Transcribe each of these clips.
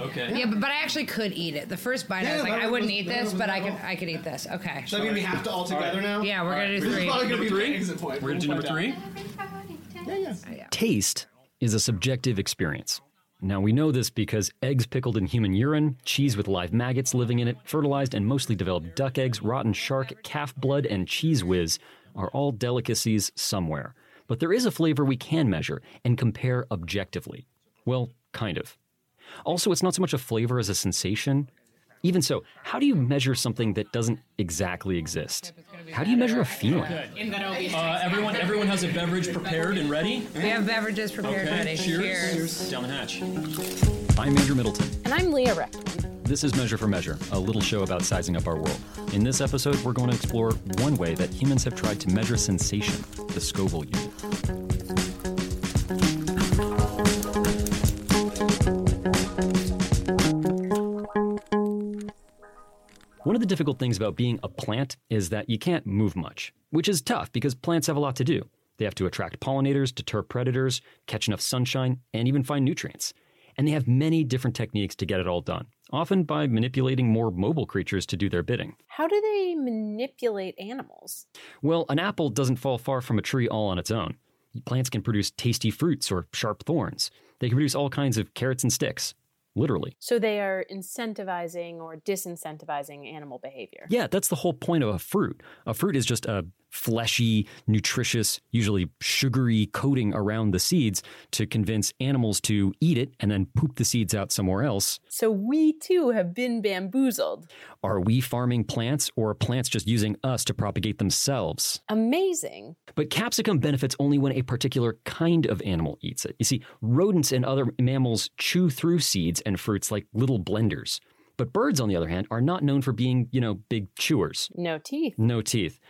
Okay. Yeah, but, but I actually could eat it. The first bite, I Yeah, was like, that I wouldn't was- eat that this, was- but I could, I could eat this. Okay. So I mean, we have to all together now. Yeah, we're gonna do This is three. probably gonna be Number the three? exit point. We're gonna do number three. out. Yeah, oh, yeah. Taste is a subjective experience. Now, we know this because eggs pickled in human urine, cheese with live maggots living in it, fertilized and mostly developed duck eggs, rotten shark, calf blood, and Cheez Whiz are all delicacies somewhere. But there is a flavor we can measure and compare objectively. Well, kind of. Also, it's not so much a flavor as a sensation. Even so, how do you measure something that doesn't exactly exist? How do you measure a feeling? Uh, everyone, everyone has a beverage prepared and ready. We have beverages prepared Okay. ready. Cheers. Down the hatch. I'm Andrew Middleton. And I'm Leah Reckman. This is Measure for Measure, a little show about sizing up our world. In this episode, we're going to explore one way that humans have tried to measure sensation, the Scoville unit. Difficult things about being a plant is that you can't move much, which is tough because plants have a lot to do. They have to attract pollinators, deter predators, catch enough sunshine, and even find nutrients. And they have many different techniques to get it all done, often by manipulating more mobile creatures to do their bidding. How do they manipulate animals? Well, an apple doesn't fall far from a tree all on its own. Plants can produce tasty fruits or sharp thorns. They can produce all kinds of carrots and sticks, literally. So they are incentivizing or disincentivizing animal behavior. Yeah, that's the whole point of a fruit. A fruit is just a fleshy, nutritious, usually sugary coating around the seeds to convince animals to eat it and then poop the seeds out somewhere else. So we too have been bamboozled. Are we farming plants or are plants just using us to propagate themselves? Amazing. But capsicum benefits only when a particular kind of animal eats it. You see, rodents and other mammals chew through seeds and fruits like little blenders. But birds, on the other hand, are not known for being, you know, big chewers. No teeth. No teeth.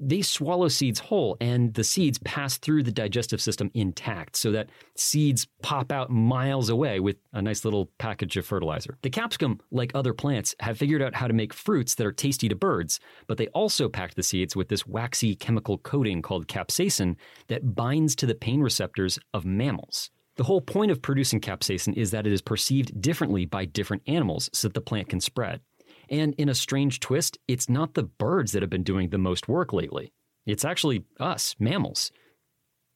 They swallow seeds whole, and the seeds pass through the digestive system intact so that seeds pop out miles away with a nice little package of fertilizer. The capsicum, like other plants, have figured out how to make fruits that are tasty to birds, but they also pack the seeds with this waxy chemical coating called capsaicin that binds to the pain receptors of mammals. The whole point of producing capsaicin is that it is perceived differently by different animals so that the plant can spread. And in a strange twist, it's not the birds that have been doing the most work lately. It's actually us, mammals.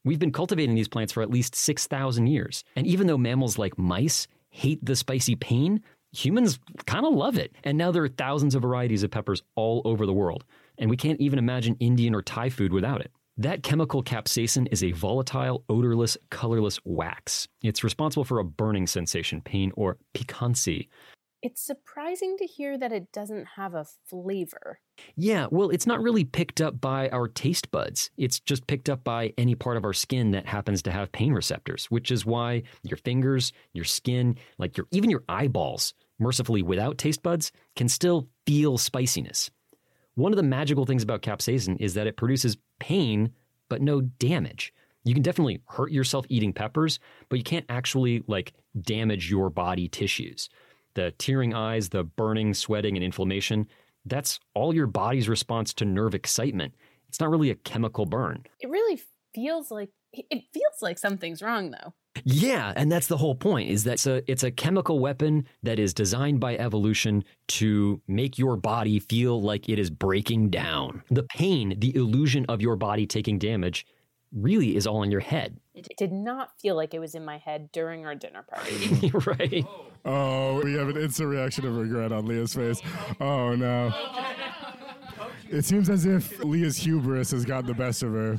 We've been cultivating these plants for at least 6,000 years. And even though mammals like mice hate the spicy pain, humans kind of love it. And now there are thousands of varieties of peppers all over the world. And we can't even imagine Indian or Thai food without it. That chemical capsaicin is a volatile, odorless, colorless wax. It's responsible for a burning sensation, pain, or piquancy. It's surprising to hear that it doesn't have a flavor. Yeah, well, it's not really picked up by our taste buds. It's just picked up by any part of our skin that happens to have pain receptors, which is why your fingers, your skin, like your even your eyeballs, mercifully without taste buds, can still feel spiciness. One of the magical things about capsaicin is that it produces pain but no damage. You can definitely hurt yourself eating peppers, but you can't actually like damage your body tissues. The tearing eyes, the burning, sweating, and inflammation, that's all your body's response to nerve excitement. It's not really a chemical burn. It really feels like it feels like something's wrong though. Yeah, and that's the whole point is that it's a, it's a chemical weapon that is designed by evolution to make your body feel like it is breaking down. The pain, the illusion of your body taking damage really is all in your head. It did not feel like it was in my head during our dinner party. right. Oh, we have an instant reaction of regret on Leah's face. Oh no. It seems as if Leah's hubris has got the best of her.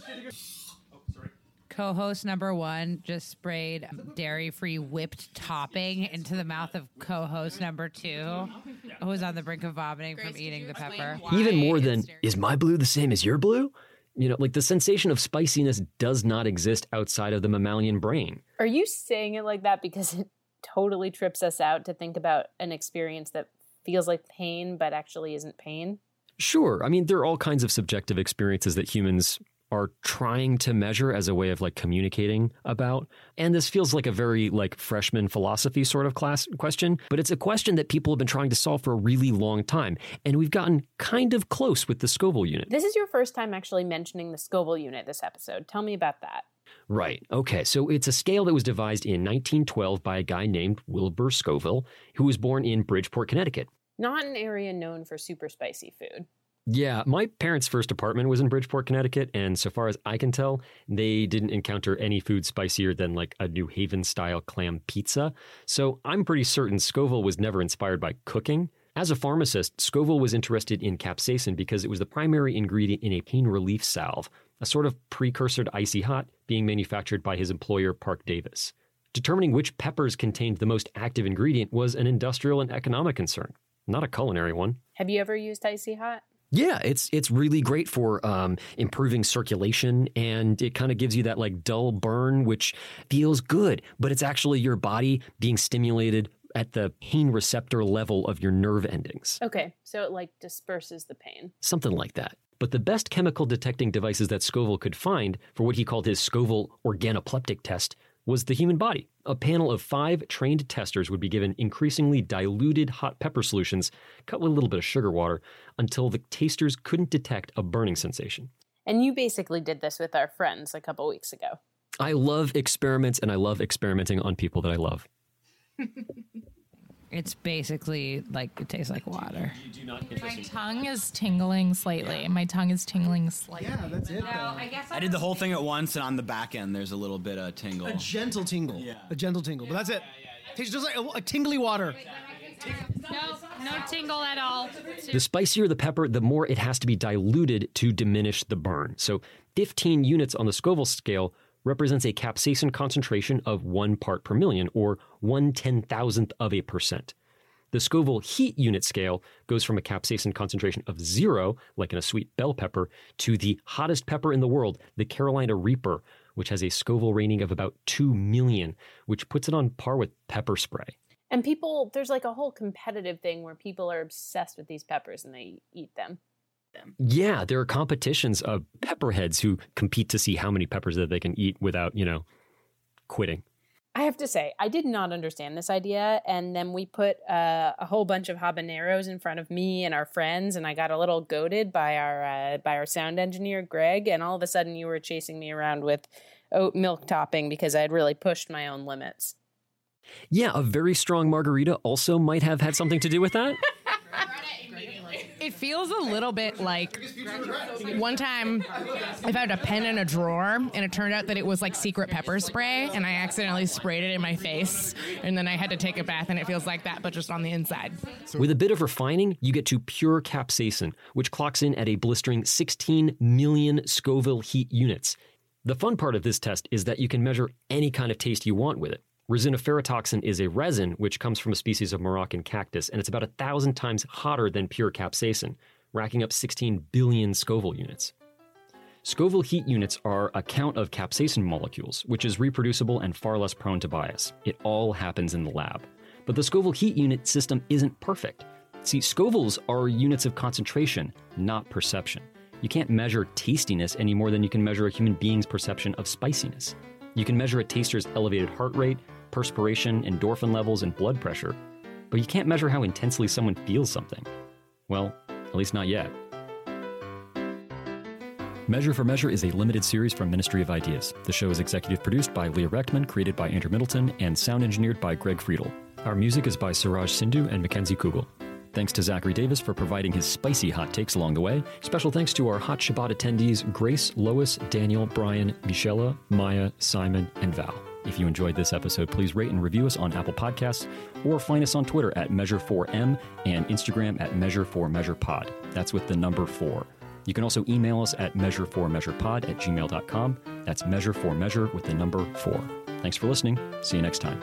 Co-host number one just sprayed dairy-free whipped topping into the mouth of co-host number two, who was on the brink of vomiting from eating the pepper. Even more than, is my blue the same as your blue? You know, like the sensation of spiciness does not exist outside of the mammalian brain. Are you saying it like that because it totally trips us out to think about an experience that feels like pain but actually isn't pain? Sure. I mean, there are all kinds of subjective experiences that humans are trying to measure as a way of like communicating about. And this feels like a very like freshman philosophy sort of class question, but it's a question that people have been trying to solve for a really long time. And we've gotten kind of close with the Scoville unit. This is your first time actually mentioning the Scoville unit this episode. Tell me about that. Right. Okay. So it's a scale that was devised in 1912 by a guy named Wilbur Scoville, who was born in Bridgeport, Connecticut. Not an area known for super spicy food. Yeah, my parents' first apartment was in Bridgeport, Connecticut, and so far as I can tell, they didn't encounter any food spicier than like a New Haven style clam pizza. So I'm pretty certain Scoville was never inspired by cooking. As a pharmacist, Scoville was interested in capsaicin because it was the primary ingredient in a pain relief salve, a sort of precursor to Icy Hot being manufactured by his employer Parke-Davis. Determining which peppers contained the most active ingredient was an industrial and economic concern, not a culinary one. Have you ever used Icy Hot? Yeah, it's it's really great for um, improving circulation, and it kind of gives you that like dull burn, which feels good, but it's actually your body being stimulated at the pain receptor level of your nerve endings. Okay, so it like disperses the pain. Something like that. But the best chemical detecting devices that Scoville could find for what he called his Scoville organoleptic test was the human body. A panel of five trained testers would be given increasingly diluted hot pepper solutions, cut with a little bit of sugar water, until the tasters couldn't detect a burning sensation. And you basically did this with our friends a couple weeks ago. I love experiments and I love experimenting on people that I love. It's basically like it tastes like water. My tongue is tingling slightly. My tongue is tingling slightly. Yeah, that's it. I guess I did the whole thing at once, and on the back end, there's a little bit of tingle. A gentle tingle. Yeah. A gentle tingle. But that's it. Tastes just like a, a tingly water. No, no tingle at all. The spicier the pepper, the more it has to be diluted to diminish the burn. So 15 units on the Scoville scale represents a capsaicin concentration of one part per million, or one ten thousandth of a percent. The Scoville heat unit scale goes from a capsaicin concentration of zero, like in a sweet bell pepper, to the hottest pepper in the world, the Carolina Reaper, which has a Scoville rating of about 2 million, which puts it on par with pepper spray. And people, there's like a whole competitive thing where people are obsessed with these peppers and they eat them. Yeah, there are competitions of pepperheads who compete to see how many peppers that they can eat without, you know, quitting. I have to say, I did not understand this idea. And then we put uh, a whole bunch of habaneros in front of me and our friends, and I got a little goaded by our uh, by our sound engineer Greg. And all of a sudden, you were chasing me around with oat milk topping because I had really pushed my own limits. Yeah, a very strong margarita also might have had something to do with that. It feels a little bit like one time I found a pen in a drawer and it turned out that it was like secret pepper spray and I accidentally sprayed it in my face and then I had to take a bath and it feels like that but just on the inside. With a bit of refining, you get to pure capsaicin, which clocks in at a blistering 16 million Scoville heat units. The fun part of this test is that you can measure any kind of taste you want with it. Resiniferatoxin is a resin which comes from a species of Moroccan cactus, and it's about a thousand times hotter than pure capsaicin, racking up 16 billion Scoville units. Scoville heat units are a count of capsaicin molecules, which is reproducible and far less prone to bias. It all happens in the lab. But the Scoville heat unit system isn't perfect. See, Scovilles are units of concentration, not perception. You can't measure tastiness any more than you can measure a human being's perception of spiciness. You can measure a taster's elevated heart rate, perspiration, endorphin levels, and blood pressure, but you can't measure how intensely someone feels something. Well, at least not yet. Measure for Measure is a limited series from Ministry of Ideas. The show is executive produced by Leah Rechtman, created by Andrew Middleton, and sound engineered by Greg Friedel. Our music is by Siraj Sindhu and Mackenzie Kugel. Thanks to Zachary Davis for providing his spicy hot takes along the way. Special thanks to our Hot Shabbat attendees Grace, Lois, Daniel, Brian, Michelle, Maya, Simon, and Val. If you enjoyed this episode, please rate and review us on Apple Podcasts or find us on Twitter at Measure4M and Instagram at Measure4MeasurePod. That's with the number four. You can also email us at measure4measurepod at gmail.com. That's Measure4Measure with the number four. Thanks for listening. See you next time.